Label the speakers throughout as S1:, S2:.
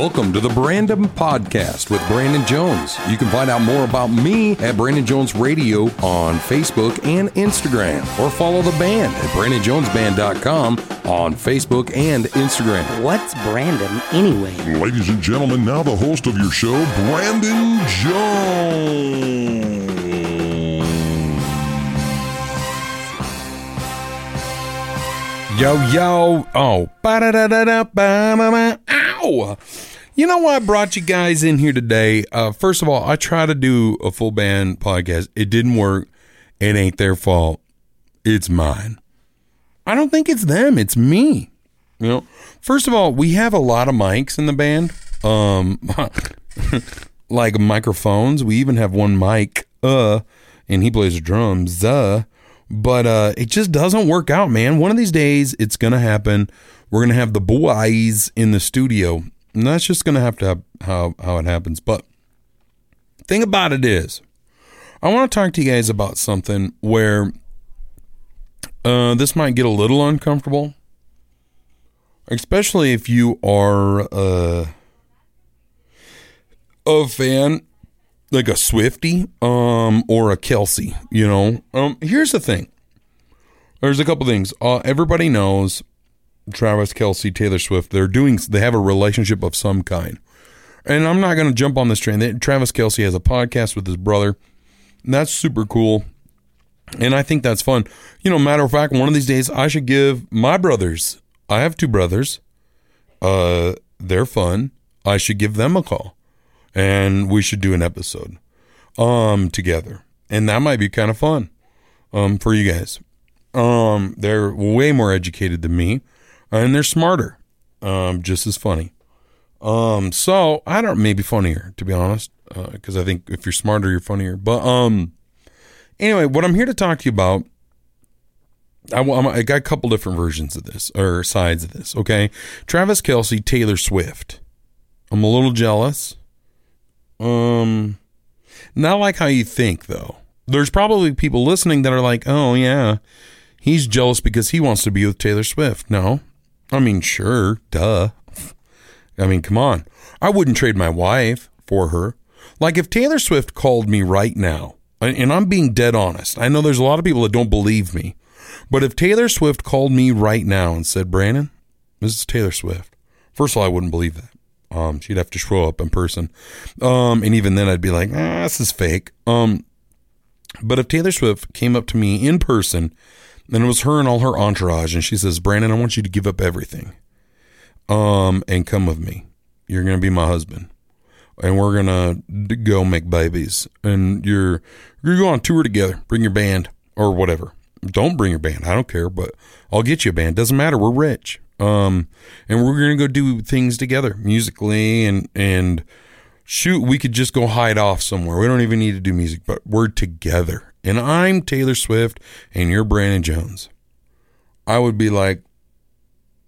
S1: Welcome to the Brandon Podcast with Brandon Jones. You can find out more about me at Brandon Jones Radio on Facebook and Instagram, or follow the band at BrandonJonesBand.com on Facebook and Instagram.
S2: What's Brandon anyway?
S3: Ladies and gentlemen, now the host of your show, Brandon Jones.
S1: Yo, yo, oh, ba-da-da-da-da-ba-ba-ba, ow. You know why I brought you guys in here today? Uh, first of all, I try to do a full band podcast. It didn't work. It ain't their fault. It's mine. I don't think it's them. It's me. You know, first of all, we have a lot of mics in the band. Um, like microphones. We even have one mic, uh, and he plays drums, uh. But uh, it just doesn't work out, man. One of these days, it's gonna happen. We're gonna have the boys in the studio, and that's just gonna have to have how how it happens. But thing about it is, I want to talk to you guys about something where uh, this might get a little uncomfortable, especially if you are uh, a fan like a Swifty um or a Kelce, you know. Um here's the thing. There's a couple things. Uh everybody knows Travis Kelce, Taylor Swift, they're doing they have a relationship of some kind. And I'm not going to jump on this train. They, Travis Kelce has a podcast with his brother. That's super cool. And I think that's fun. You know, matter of fact, one of these days I should give my brothers. I have two brothers. Uh they're fun. I should give them a call and we should do an episode um together and that might be kind of fun um for you guys um they're way more educated than me and they're smarter um just as funny. Um so i don't maybe funnier to be honest because uh, i think if you're smarter you're funnier. But um anyway what i'm here to talk to you about I, I got a couple different versions of this or sides of this okay? Travis kelce taylor swift. I'm a little jealous. Um, not like how you think though. There's probably people listening that are like, "Oh yeah, he's jealous because he wants to be with Taylor Swift." No, I mean, sure, duh. I mean, come on. I wouldn't trade my wife for her. Like if Taylor Swift called me right now, and I'm being dead honest. I know there's a lot of people that don't believe me, but if Taylor Swift called me right now and said, "Brandon, this is Taylor Swift," first of all, I wouldn't believe that. Um, she'd have to show up in person. Um, and even then I'd be like, ah, this is fake. Um, but if Taylor Swift came up to me in person and it was her and all her entourage and she says, Brandon, I want you to give up everything. Um, and come with me. You're to be my husband. And we're to go make babies. And you're, you're gonna go on tour together. Bring your band or whatever. Don't bring your band. I don't care, but I'll get you a band. Doesn't matter. We're rich. Um, and we're gonna go do things together musically and and shoot, we could just go hide off somewhere. We don't even need to do music, but we're together. And I'm Taylor Swift and you're Brandon Jones. I would be like,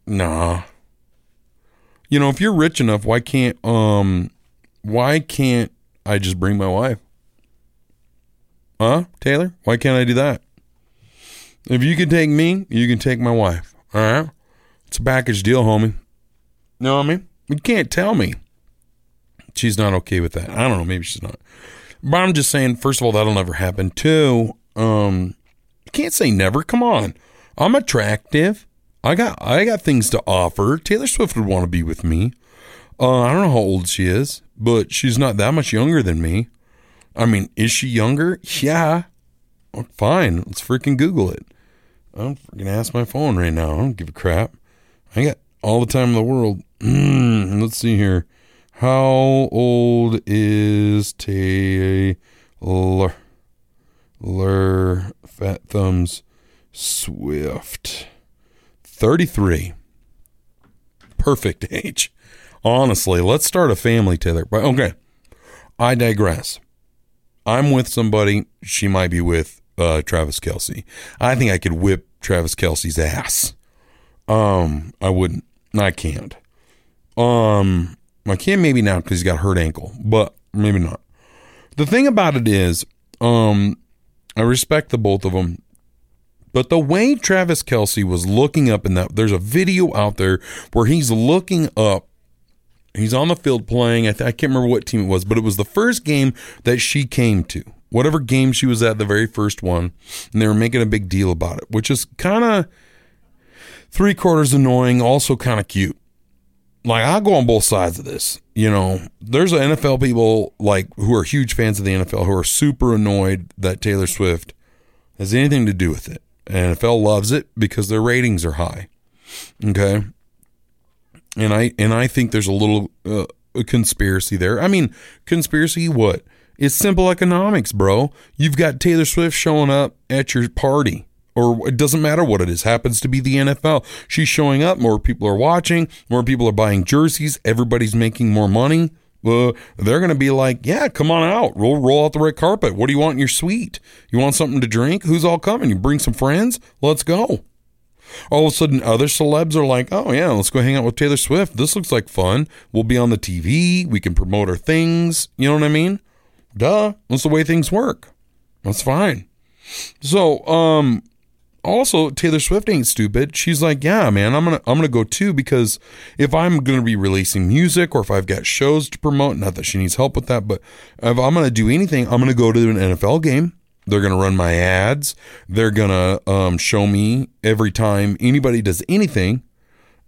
S1: nah. You know, if you're rich enough, why can't um why can't I just bring my wife? Huh, Taylor? Why can't I do that? If you can take me, you can take my wife. All right? It's a package deal, homie. You know what I mean? You can't tell me she's not okay with that. I don't know. Maybe she's not. But I'm just saying, first of all, that'll never happen. Two, um, you can't say never. Come on. I'm attractive. I got I got things to offer. Taylor Swift would want to be with me. Uh, I don't know how old she is, but she's not that much younger than me. I mean, is she younger? Yeah. Well, fine. Let's freaking Google it. I'm freaking ask my phone right now. I don't give a crap. I got all the time in the world. Mm, let's see here. How old is Taylor? Fat Thumbs Swift? 33. Perfect age. Honestly, let's start a family, Taylor. But okay, I digress. I'm with somebody. She might be with uh, Travis Kelce. I think I could whip Travis Kelce's ass. Um, I wouldn't. I can't. Um, I can maybe now because he's got hurt ankle, but maybe not. The thing about it is, um, I respect the both of them, but the way Travis Kelce was looking up in that, there's a video out there where he's looking up He's on the field playing. I, th- I can't remember what team it was, but it was the first game that she came to. Whatever game she was at, the very first one, and they were making a big deal about it, which is kind of three quarters annoying, also kind of cute. Like I go on both sides of this. You know, there's NFL people like who are huge fans of the NFL who are super annoyed that Taylor Swift has anything to do with it. NFL loves it because their ratings are high. Okay, and I and I think there's a little uh, a conspiracy there. I mean, conspiracy what? It's simple economics, bro. You've got Taylor Swift showing up at your party, or it doesn't matter what it is. Happens to be the NFL. She's showing up. More people are watching. More people are buying jerseys. Everybody's making more money. Uh, they're going to be like, yeah, come on out. Roll, roll out the red carpet. What do you want in your suite? You want something to drink? Who's all coming? You bring some friends? Let's go. All of a sudden, other celebs are like, oh, yeah, let's go hang out with Taylor Swift. This looks like fun. We'll be on the TV. We can promote our things. You know what I mean? Duh. That's the way things work. That's fine. So, um, also Taylor Swift ain't stupid. She's like, yeah, man, I'm gonna I'm gonna go too because if I'm gonna be releasing music or if I've got shows to promote, not that she needs help with that, but if I'm gonna do anything, I'm gonna go to an NFL game. They're gonna run my ads. They're gonna um, show me every time anybody does anything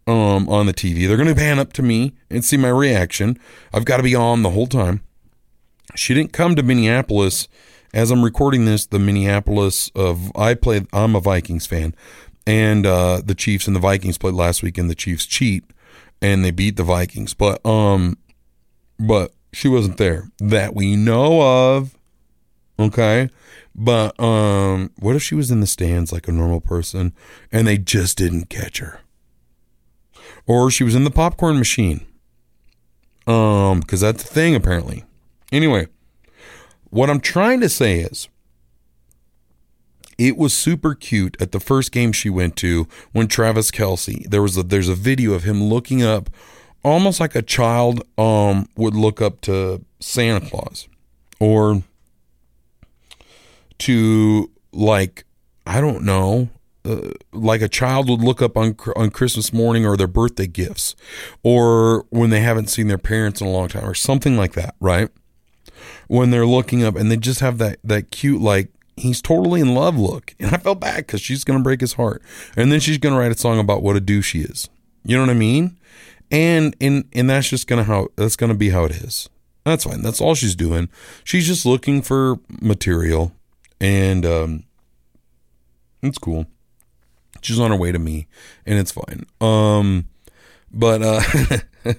S1: um, on the TV. They're gonna pan up to me and see my reaction. I've got to be on the whole time. She didn't come to Minneapolis as I'm recording this, the Minneapolis of I play. I'm a Vikings fan, and uh, the Chiefs and the Vikings played last week, and the Chiefs cheat, and they beat the Vikings. But um, but she wasn't there that we know of. Okay, but um, what if she was in the stands like a normal person, and they just didn't catch her, or she was in the popcorn machine? Um, because that's the thing apparently. Anyway, what I'm trying to say is it was super cute at the first game she went to when Travis Kelce there was a there's a video of him looking up almost like a child um would look up to Santa Claus or to like I don't know uh, like a child would look up on on Christmas morning or their birthday gifts or when they haven't seen their parents in a long time or something like that right when they're looking up and they just have that that cute like he's totally in love look. And i felt bad because she's gonna break his heart. And then she's gonna write a song about what a douche she is. You know what i mean? And and and that's just gonna how that's gonna be how it is. That's fine. That's all she's doing. She's just looking for material. And um it's cool. She's on her way to me and it's fine. Um but uh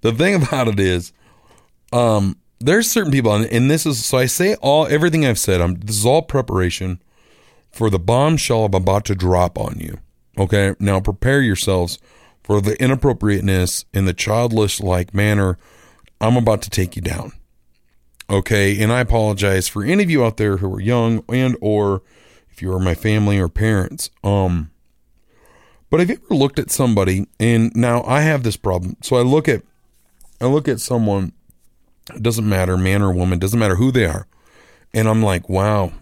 S1: the thing about it is um there's certain people, and, and this is so I say all everything I've said. I'm this is all preparation for the bombshell I'm about to drop on you. Okay, now prepare yourselves for the inappropriateness in the childish like manner I'm about to take you down. Okay, and I apologize for any of you out there who are young and or if you are my family or parents. Um, but have you ever looked at somebody and now I have this problem. So I look at I look at someone it doesn't matter, man or woman, doesn't matter who they are. And I'm like, wow,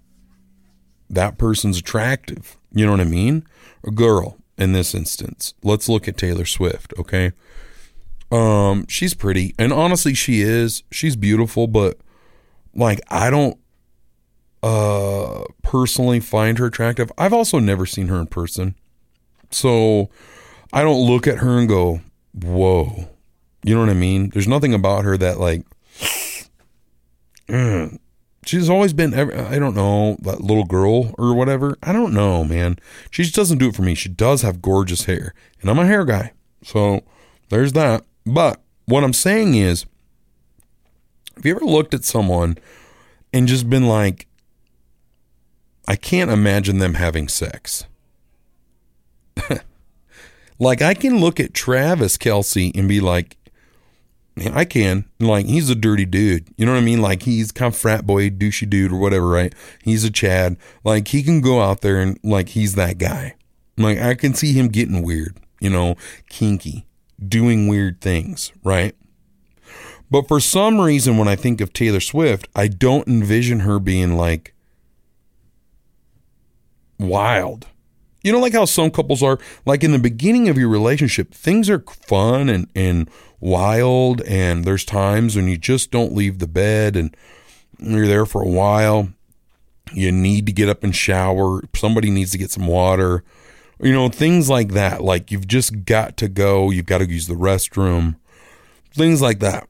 S1: that person's attractive. You know what I mean? A girl in this instance. Let's look at Taylor Swift, okay? Um, she's pretty. And honestly, she is. She's beautiful, but like I don't uh personally find her attractive. I've also never seen her in person. So I don't look at her and go, "Whoa." You know what I mean? There's nothing about her that like Mm. she's always been i don't know that little girl or whatever. I don't know man. She just doesn't do it for me. She does have gorgeous hair and i'm a hair guy. So there's that. But what i'm saying is have you ever looked at someone and just been like i can't imagine them having sex. Like i can look at travis kelce and be like I can. Like, he's a dirty dude. You know what I mean? Like, he's kind of frat boy, douchey dude, or whatever, right? He's a Chad. Like, he can go out there and, like, he's that guy. Like, I can see him getting weird, you know, kinky, doing weird things, right? But for some reason, when I think of Taylor Swift, I don't envision her being like wild. You know, like how some couples are, like in the beginning of your relationship, things are fun and, and wild and there's times when you just don't leave the bed and you're there for a while. You need to get up and shower. Somebody needs to get some water. You know, things like that. Like you've just got to go. You've got to use the restroom. Things like that.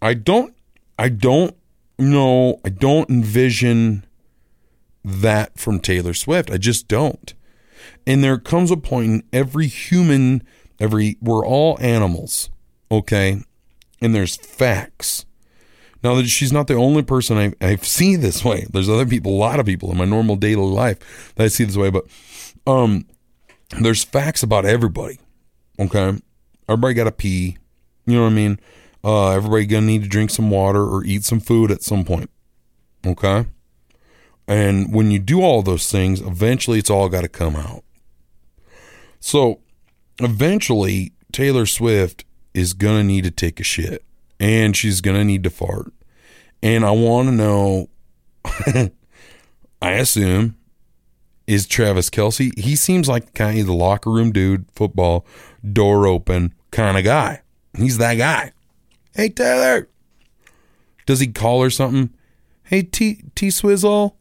S1: I don't I don't know. I don't envision that from Taylor Swift. I just don't. And there comes a point in every human, every we're all animals, okay? And there's facts. Now that she's not the only person I, I see this way. There's other people, a lot of people in my normal daily life that I see this way, but um, there's facts about everybody. Okay, everybody got to pee. You know what I mean? Uh, everybody gonna need to drink some water or eat some food at some point. Okay, and when you do all those things, eventually it's all got to come out. So, eventually Taylor Swift is gonna need to take a shit and she's gonna need to fart. And I want to know. I assume is Travis Kelce. He seems like kind of the locker room dude, football, door open kind of guy. He's that guy. Hey Taylor, does he call her something? Hey T T Swizzle,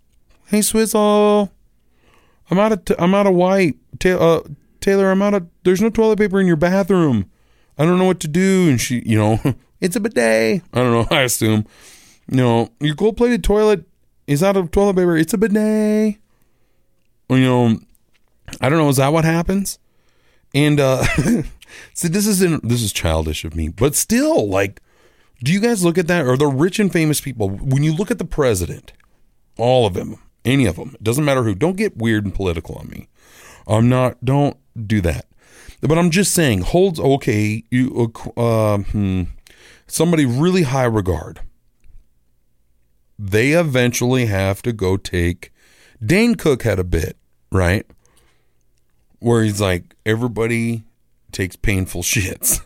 S1: hey Swizzle, I'm out of t- I'm out of white. Ta- uh, Taylor, I'm out of. There's no toilet paper in your bathroom. I don't know what to do. And she, you know, it's a bidet. I don't know. I assume, you know, your gold plated toilet is out of toilet paper. It's a bidet. You know, I don't know. Is that what happens? And uh see, this isn't this is childish of me, but still, like, do you guys look at that? Or the rich and famous people? When you look at the president, all of them, any of them, it doesn't matter who. Don't get weird and political on me. I'm not. Don't do that. But I'm just saying, holds okay. You, uh, hmm, somebody really high regard. They eventually have to go take. Dane Cook had a bit, right? Where he's like, everybody takes painful shits,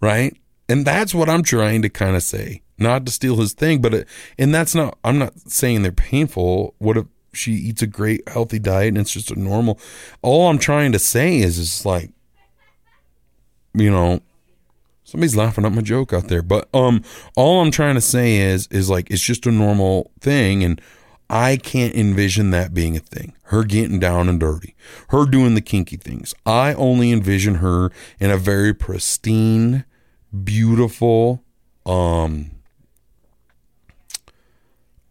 S1: right? And that's what I'm trying to kind of say. Not to steal his thing, but it, and that's not. I'm not saying they're painful. What if she eats a great healthy diet and it's just a normal? All I'm trying to say is, is like, you know, somebody's laughing at my joke out there. But um, all I'm trying to say is, is like it's just a normal thing, and I can't envision that being a thing. Her getting down and dirty, her doing the kinky things. I only envision her in a very pristine, beautiful, um,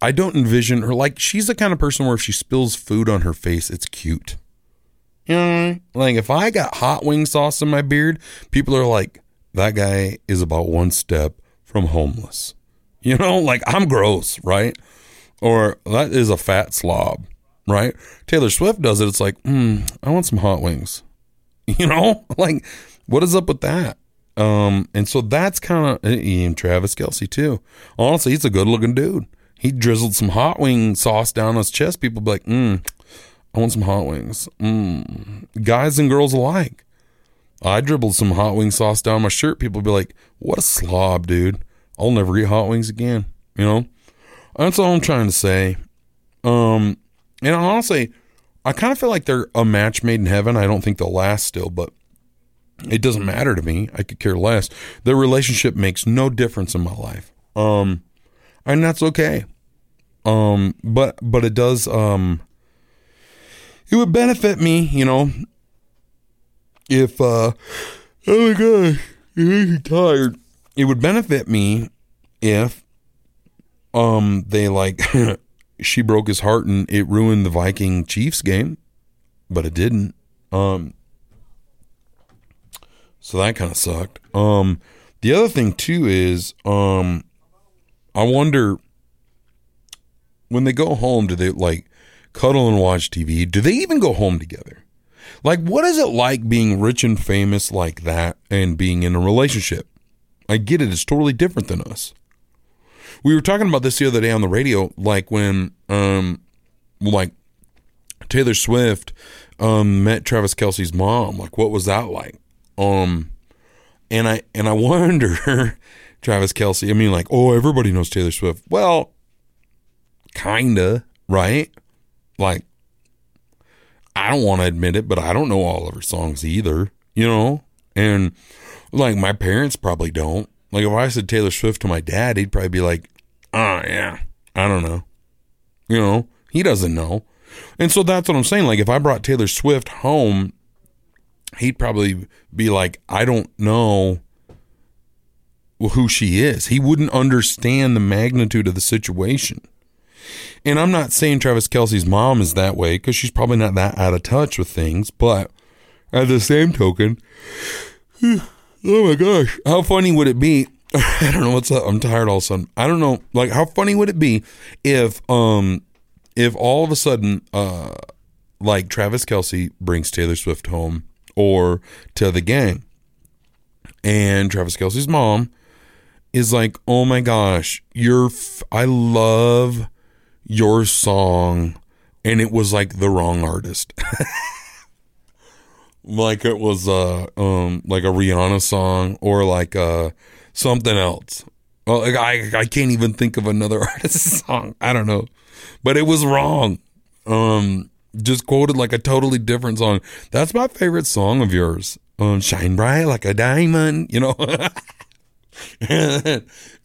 S1: I don't envision her like she's the kind of person where if she spills food on her face, it's cute. You know, like if I got hot wing sauce in my beard, people are like, that guy is about one step from homeless. You know, like I'm gross, right? Or that is a fat slob, right? Taylor Swift does it. It's like, mm, I want some hot wings. You know, like what is up with that? Um, and so that's kind of and Travis Kelce too. Honestly, he's a good looking dude. He drizzled some hot wing sauce down his chest. People be like, mm, I want some hot wings. Mm. Guys and girls alike. I dribbled some hot wing sauce down my shirt. People be like, what a slob, dude. I'll never eat hot wings again. You know? That's all I'm trying to say. Um, and honestly, I kind of feel like they're a match made in heaven. I don't think they'll last still, but it doesn't matter to me. I could care less. Their relationship makes no difference in my life. Um, and that's okay. Um, but but it does. Um, it would benefit me, you know, if uh, oh my god, I'm tired. It would benefit me if um they like she broke his heart and it ruined the Viking Chiefs game, but it didn't. Um, so that kind of sucked. Um, the other thing too is um, I wonder when they go home, do they like cuddle and watch TV? Do they even go home together? Like, what is it like being rich and famous like that and being in a relationship? I get it; it's totally different than us. We were talking about this the other day on the radio, like when, um, like Taylor Swift um, met Travis Kelce's mom. Like, what was that like? Um, and I and I wonder, Travis Kelce. I mean, like, oh, everybody knows Taylor Swift. Well, kinda, right? Like, I don't want to admit it, but I don't know all of her songs either. You know, and Like my parents probably don't. Like if I said Taylor Swift to my dad, he'd probably be like, "Oh yeah, I don't know." You know, he doesn't know. And so that's what I'm saying. Like if I brought Taylor Swift home, he'd probably be like, "I don't know who she is." He wouldn't understand the magnitude of the situation. And I'm not saying Travis Kelce's mom is that way because she's probably not that out of touch with things, but at the same token, oh my gosh, how funny would it be? I don't know what's up. I'm tired all of a sudden. I don't know. Like, how funny would it be if, um, if all of a sudden, uh, like Travis Kelce brings Taylor Swift home or to the gang, and Travis Kelce's mom is like, "Oh my gosh, you're, f- I love your song," and it was like the wrong artist. like it was a um like a Rihanna song or like uh something else. Well, like I I can't even think of another artist's song. I don't know, but it was wrong. Um, just quoted like a totally different song. That's my favorite song of yours. Um, shine bright like a diamond. You know,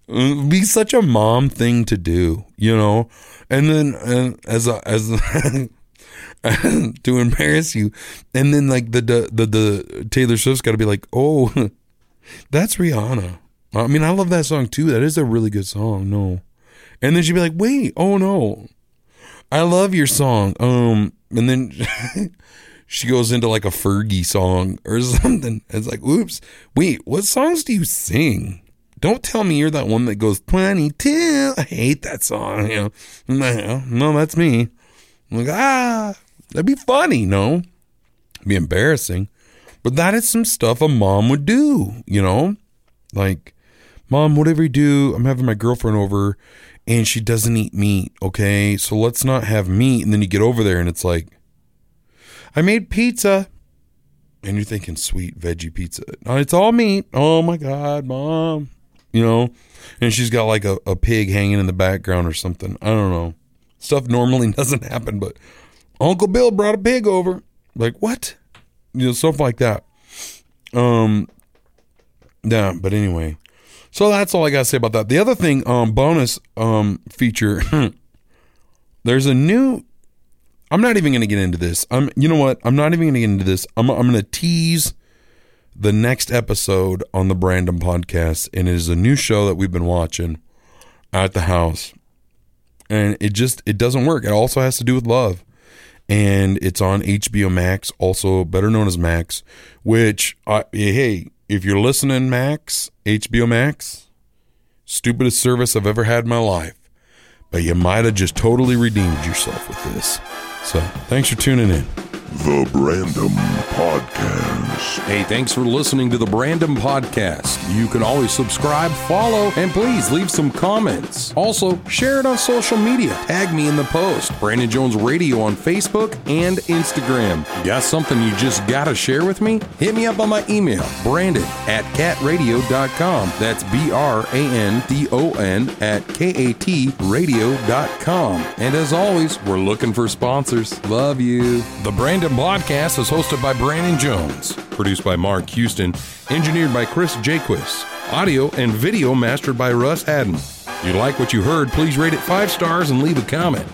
S1: be such a mom thing to do. You know, and then uh, as a, as to embarrass you, and then like the the the, the Taylor Swift's got to be like, oh, that's Rihanna. I mean, I love that song too. That is a really good song. No, and then she'd be like, wait, oh no, I love your song. Um, and then she goes into like a Fergie song or something. It's like, oops, wait, what songs do you sing? Don't tell me you're that one that goes 22. I hate that song. You know, no, that's me. I'm like, ah, that'd be funny, no? Be embarrassing. But that is some stuff a mom would do, you know? Like, mom, whatever you do, I'm having my girlfriend over and she doesn't eat meat, okay? So let's not have meat. And then you get over there and it's like, I made pizza. And you're thinking sweet veggie pizza. No, it's all meat. Oh my God, mom. You know? And she's got like a, a pig hanging in the background or something. I don't know. Stuff normally doesn't happen, but Uncle Bill brought a pig over. Like, what? You know, stuff like that. Um, yeah, but anyway. So that's all I gotta say about that. The other thing, um, bonus um feature, there's a new I'm not even gonna get into this. I'm you know what? I'm not even gonna get into this. I'm I'm gonna tease the next episode on the Brandon podcast, and it is a new show that we've been watching at the house. And it just it doesn't work. It also has to do with love. And it's on HBO Max, also better known as Max, which uh, hey, if you're listening, Max, HBO Max, stupidest service I've ever had in my life. But you might have just totally redeemed yourself with this. So thanks for tuning in.
S3: The Brandon Podcast.
S4: Hey, thanks for listening to the Brandon Podcast. You can always subscribe, follow, and please leave some comments. Also, share it on social media. Tag me in the post. Brandon Jones Radio on Facebook and Instagram. Got something you just gotta share with me? Hit me up on my email, brandon at katradio.com. That's B R A N D O N at K A T radio.com. And as always, we're looking for sponsors. Love you. The Brandon Podcast is hosted by Brandon Jones, produced by Mark Houston, engineered by Chris Jaquist, audio and video mastered by Russ Haddon. If you like what you heard, please rate it five stars and leave a comment.